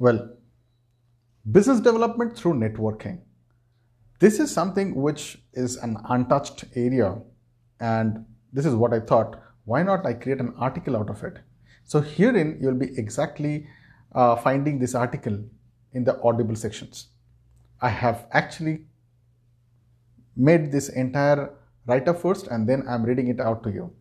Well, business development through networking. This is something which is an untouched area, and this is what I thought. Why not I create an article out of it? So herein you'll be exactly uh, finding this article in the audible sections. I have actually made this entire write up first and then I'm reading it out to you.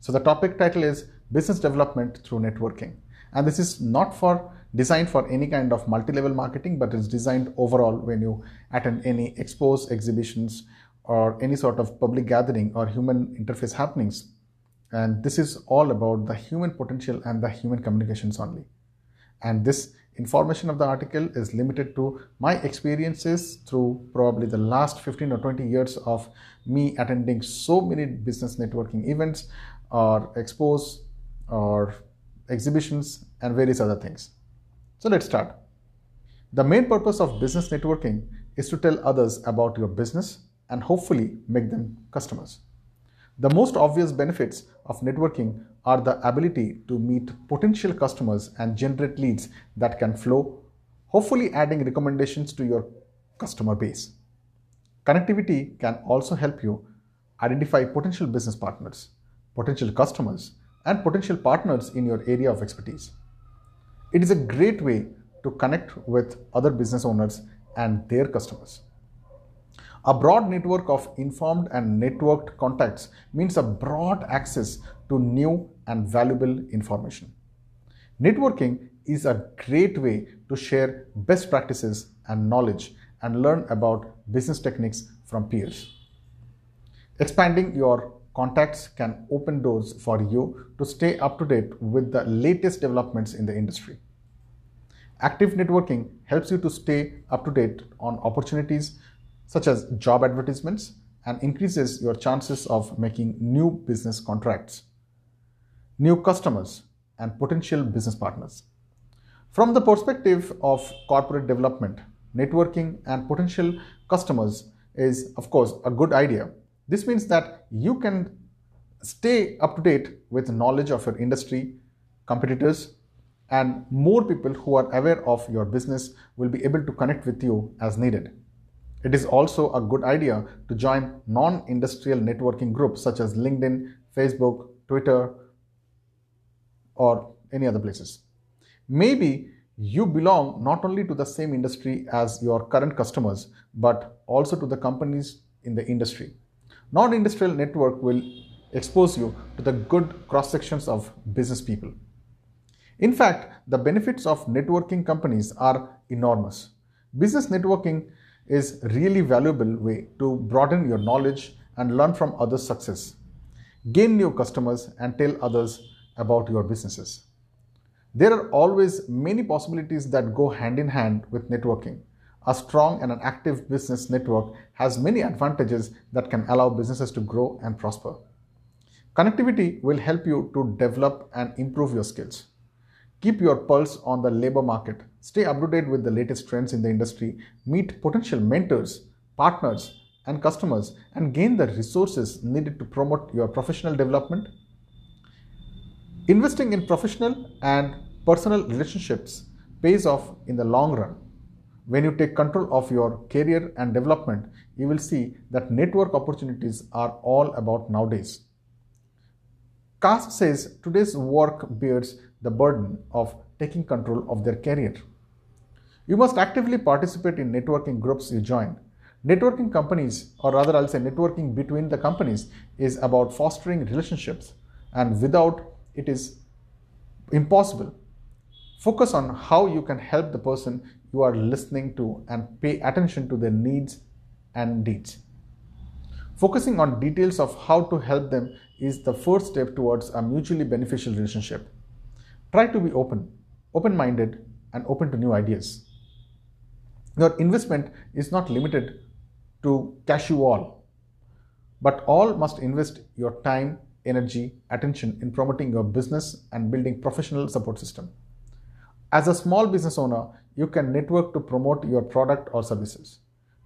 So the topic title is Business Development Through Networking. And this is not for designed for any kind of multi-level marketing, but it's designed overall when you attend any expos, exhibitions, or any sort of public gathering or human interface happenings. And this is all about the human potential and the human communications only. And this information of the article is limited to my experiences through probably the last 15 or 20 years of me attending so many business networking events or expos or exhibitions and various other things. So let's start. The main purpose of business networking is to tell others about your business and hopefully make them customers. The most obvious benefits of networking are the ability to meet potential customers and generate leads that can flow, hopefully adding recommendations to your customer base. Connectivity can also help you identify potential business partners, potential customers, and potential partners in your area of expertise. It is a great way to connect with other business owners and their customers. A broad network of informed and networked contacts means a broad access to new and valuable information. Networking is a great way to share best practices and knowledge and learn about business techniques from peers. Expanding your contacts can open doors for you to stay up to date with the latest developments in the industry. Active networking helps you to stay up to date on opportunities such as job advertisements and increases your chances of making new business contracts, new customers, and potential business partners. From the perspective of corporate development, networking and potential customers is, of course, a good idea. This means that you can stay up to date with knowledge of your industry, competitors, and more people who are aware of your business will be able to connect with you as needed. It is also a good idea to join non industrial networking groups such as LinkedIn, Facebook, Twitter, or any other places. Maybe you belong not only to the same industry as your current customers, but also to the companies in the industry. Non industrial network will expose you to the good cross sections of business people. In fact, the benefits of networking companies are enormous. Business networking is really valuable way to broaden your knowledge and learn from others' success. Gain new customers and tell others about your businesses. There are always many possibilities that go hand in hand with networking. A strong and an active business network has many advantages that can allow businesses to grow and prosper. Connectivity will help you to develop and improve your skills. Keep your pulse on the labor market. Stay up to date with the latest trends in the industry. Meet potential mentors, partners, and customers and gain the resources needed to promote your professional development. Investing in professional and personal relationships pays off in the long run. When you take control of your career and development, you will see that network opportunities are all about nowadays. Cast says today's work bears the burden of taking control of their career. You must actively participate in networking groups you join. Networking companies, or rather, I'll say networking between the companies, is about fostering relationships, and without it is impossible. Focus on how you can help the person you are listening to and pay attention to their needs and deeds. Focusing on details of how to help them is the first step towards a mutually beneficial relationship. Try to be open, open minded, and open to new ideas. Your investment is not limited to cash you all, but all must invest your time, energy, attention in promoting your business and building professional support system. As a small business owner, you can network to promote your product or services.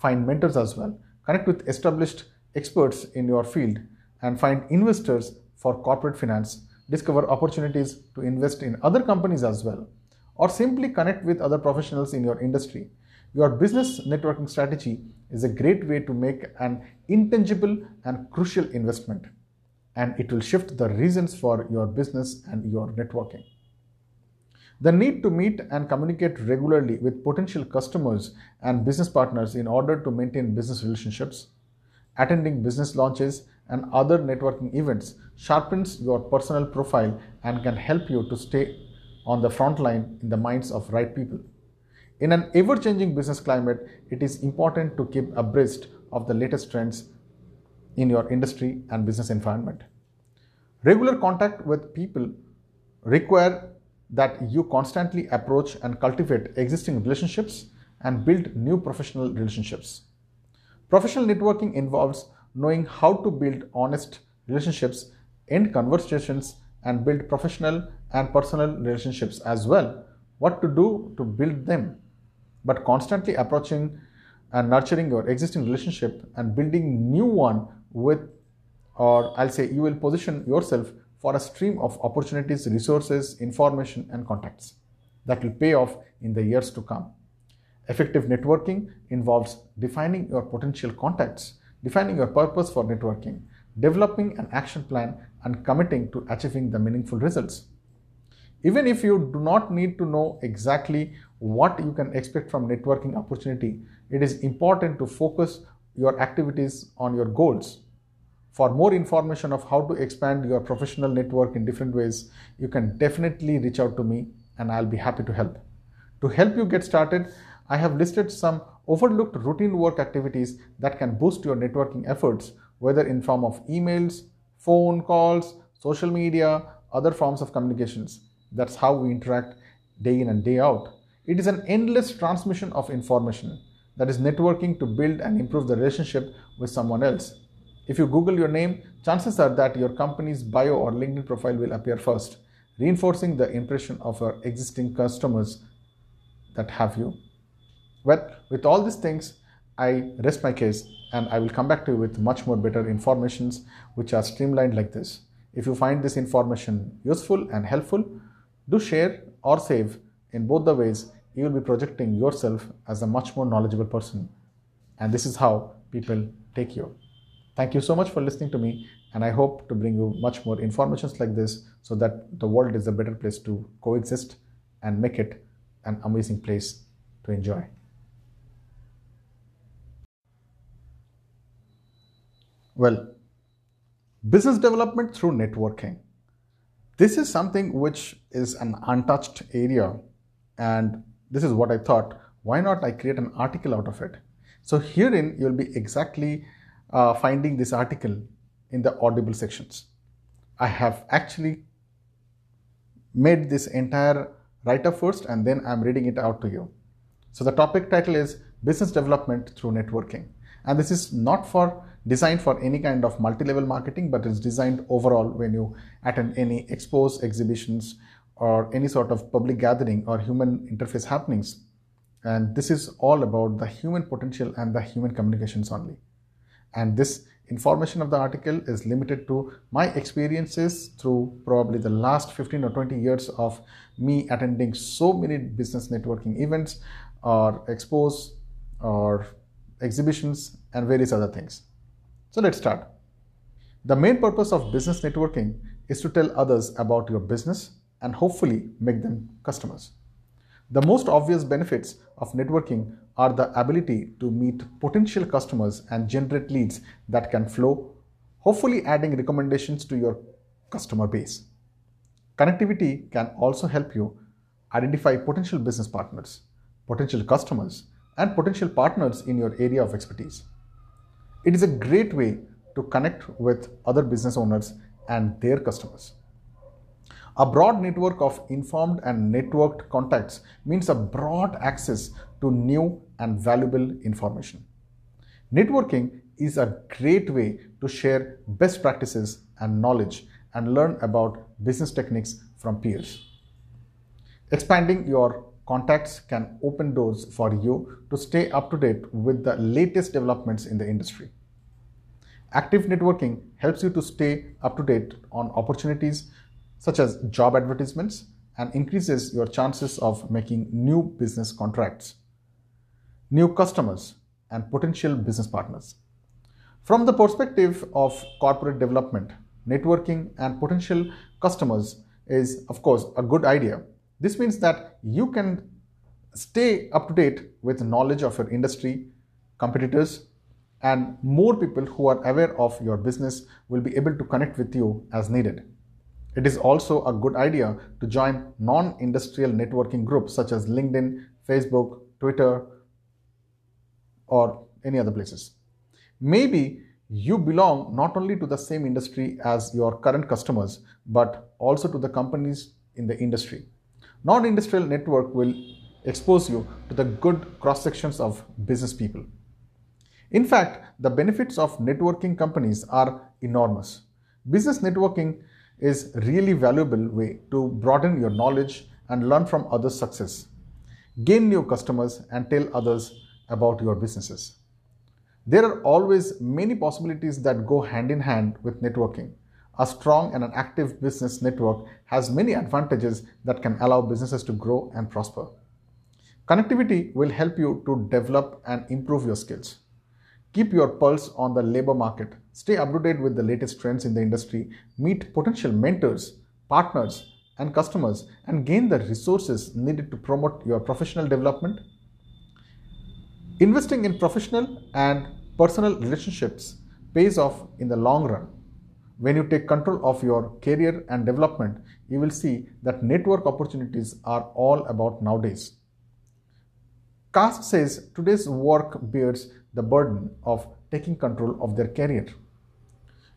Find mentors as well. Connect with established experts in your field and find investors for corporate finance discover opportunities to invest in other companies as well. or simply connect with other professionals in your industry. Your business networking strategy is a great way to make an intangible and crucial investment, and it will shift the reasons for your business and your networking. The need to meet and communicate regularly with potential customers and business partners in order to maintain business relationships, attending business launches, and other networking events sharpens your personal profile and can help you to stay on the front line in the minds of right people. In an ever changing business climate, it is important to keep abreast of the latest trends in your industry and business environment. Regular contact with people require that you constantly approach and cultivate existing relationships and build new professional relationships. Professional networking involves knowing how to build honest relationships, end conversations, and build professional and personal relationships as well. What to do to build them but constantly approaching and nurturing your existing relationship and building new one with or I'll say you will position yourself for a stream of opportunities, resources, information and contacts that will pay off in the years to come. Effective networking involves defining your potential contacts, defining your purpose for networking, developing an action plan and committing to achieving the meaningful results. Even if you do not need to know exactly what you can expect from networking opportunity, it is important to focus your activities on your goals. For more information of how to expand your professional network in different ways, you can definitely reach out to me and I'll be happy to help. To help you get started, I have listed some overlooked routine work activities that can boost your networking efforts, whether in form of emails, phone calls, social media, other forms of communications. That's how we interact day in and day out. It is an endless transmission of information that is networking to build and improve the relationship with someone else. If you Google your name, chances are that your company's bio or LinkedIn profile will appear first, reinforcing the impression of your existing customers that have you. Well, with all these things, I rest my case and I will come back to you with much more better informations which are streamlined like this. If you find this information useful and helpful, do share or save. In both the ways, you will be projecting yourself as a much more knowledgeable person. And this is how people take you. Thank you so much for listening to me, and I hope to bring you much more informations like this so that the world is a better place to coexist and make it an amazing place to enjoy. Well, business development through networking. This is something which is an untouched area, and this is what I thought. Why not I create an article out of it? So herein you'll be exactly uh, finding this article in the audible sections. I have actually made this entire write-up first and then I'm reading it out to you. So the topic title is business development through networking. And this is not for designed for any kind of multi-level marketing, but it's designed overall when you attend any expos, exhibitions, or any sort of public gathering or human interface happenings. And this is all about the human potential and the human communications only. And this information of the article is limited to my experiences through probably the last 15 or 20 years of me attending so many business networking events or expos or exhibitions and various other things. So let's start. The main purpose of business networking is to tell others about your business and hopefully make them customers. The most obvious benefits of networking are the ability to meet potential customers and generate leads that can flow, hopefully adding recommendations to your customer base. Connectivity can also help you identify potential business partners, potential customers, and potential partners in your area of expertise. It is a great way to connect with other business owners and their customers. A broad network of informed and networked contacts means a broad access to new and valuable information. Networking is a great way to share best practices and knowledge and learn about business techniques from peers. Expanding your contacts can open doors for you to stay up to date with the latest developments in the industry. Active networking helps you to stay up to date on opportunities such as job advertisements and increases your chances of making new business contracts, new customers, and potential business partners. From the perspective of corporate development, networking and potential customers is, of course, a good idea. This means that you can stay up to date with knowledge of your industry, competitors, and more people who are aware of your business will be able to connect with you as needed. It is also a good idea to join non industrial networking groups such as LinkedIn, Facebook, Twitter, or any other places. Maybe you belong not only to the same industry as your current customers, but also to the companies in the industry. Non industrial network will expose you to the good cross sections of business people. In fact, the benefits of networking companies are enormous. Business networking is really valuable way to broaden your knowledge and learn from others' success. Gain new customers and tell others about your businesses. There are always many possibilities that go hand in hand with networking. A strong and an active business network has many advantages that can allow businesses to grow and prosper. Connectivity will help you to develop and improve your skills. Keep your pulse on the labor market. Stay up to date with the latest trends in the industry. Meet potential mentors, partners, and customers and gain the resources needed to promote your professional development. Investing in professional and personal relationships pays off in the long run. When you take control of your career and development, you will see that network opportunities are all about nowadays. Cast says today's work bears the burden of taking control of their career.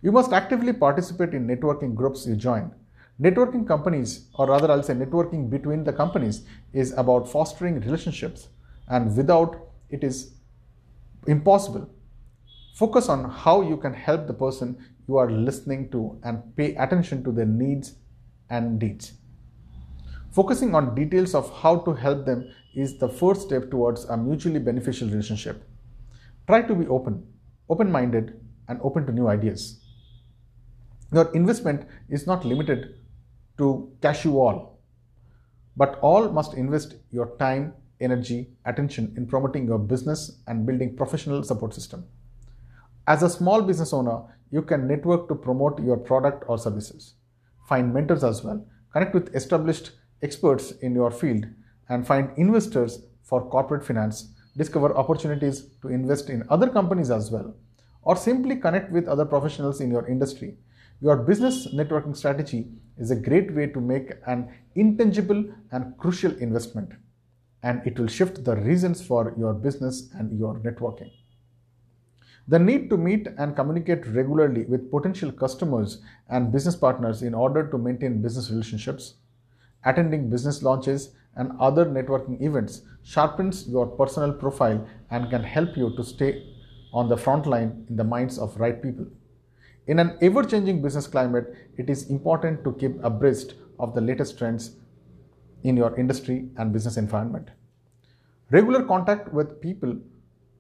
You must actively participate in networking groups you join. Networking companies, or rather, I'll say networking between the companies, is about fostering relationships, and without it is impossible. Focus on how you can help the person you are listening to and pay attention to their needs and deeds. Focusing on details of how to help them is the first step towards a mutually beneficial relationship. Try to be open, open minded, and open to new ideas. Your investment is not limited to cash you all, but all must invest your time, energy, attention in promoting your business and building professional support system. As a small business owner, you can network to promote your product or services. Find mentors as well. Connect with established experts in your field and find investors for corporate finance discover opportunities to invest in other companies as well, or simply connect with other professionals in your industry. Your business networking strategy is a great way to make an intangible and crucial investment, and it will shift the reasons for your business and your networking. The need to meet and communicate regularly with potential customers and business partners in order to maintain business relationships, attending business launches, and other networking events sharpens your personal profile and can help you to stay on the front line in the minds of right people. In an ever changing business climate, it is important to keep abreast of the latest trends in your industry and business environment. Regular contact with people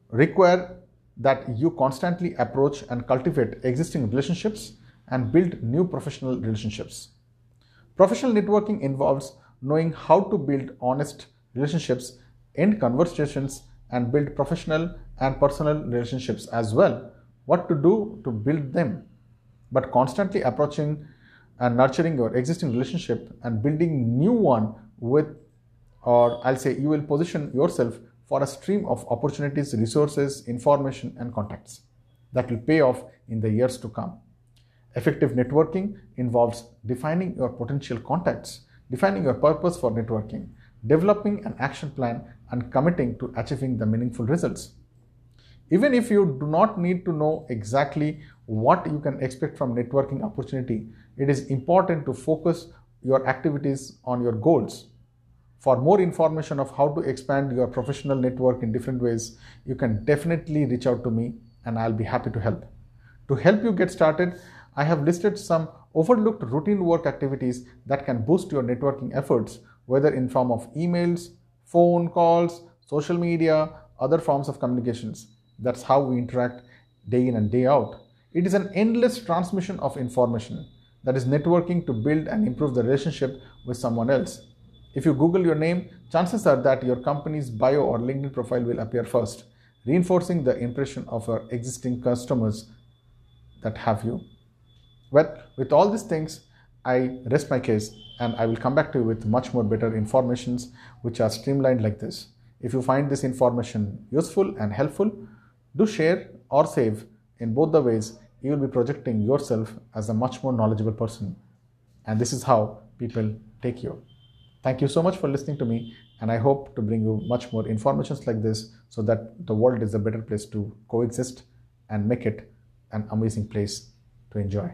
require that you constantly approach and cultivate existing relationships and build new professional relationships. Professional networking involves knowing how to build honest relationships, end conversations, and build professional and personal relationships as well. What to do to build them, but constantly approaching and nurturing your existing relationship and building new one with, or I'll say you will position yourself for a stream of opportunities, resources, information, and contacts that will pay off in the years to come. Effective networking involves defining your potential contacts defining your purpose for networking, developing an action plan, and committing to achieving the meaningful results. Even if you do not need to know exactly what you can expect from networking opportunity, it is important to focus your activities on your goals. For more information of how to expand your professional network in different ways, you can definitely reach out to me and I'll be happy to help. To help you get started, I have listed some overlooked routine work activities that can boost your networking efforts, whether in form of emails, phone calls, social media, other forms of communications. That's how we interact day in and day out. It is an endless transmission of information that is networking to build and improve the relationship with someone else. If you Google your name, chances are that your company's bio or LinkedIn profile will appear first, reinforcing the impression of your existing customers that have you. Well, with all these things, I rest my case and I will come back to you with much more better informations which are streamlined like this. If you find this information useful and helpful, do share or save. In both the ways, you will be projecting yourself as a much more knowledgeable person. And this is how people take you. Thank you so much for listening to me, and I hope to bring you much more informations like this so that the world is a better place to coexist and make it an amazing place to enjoy.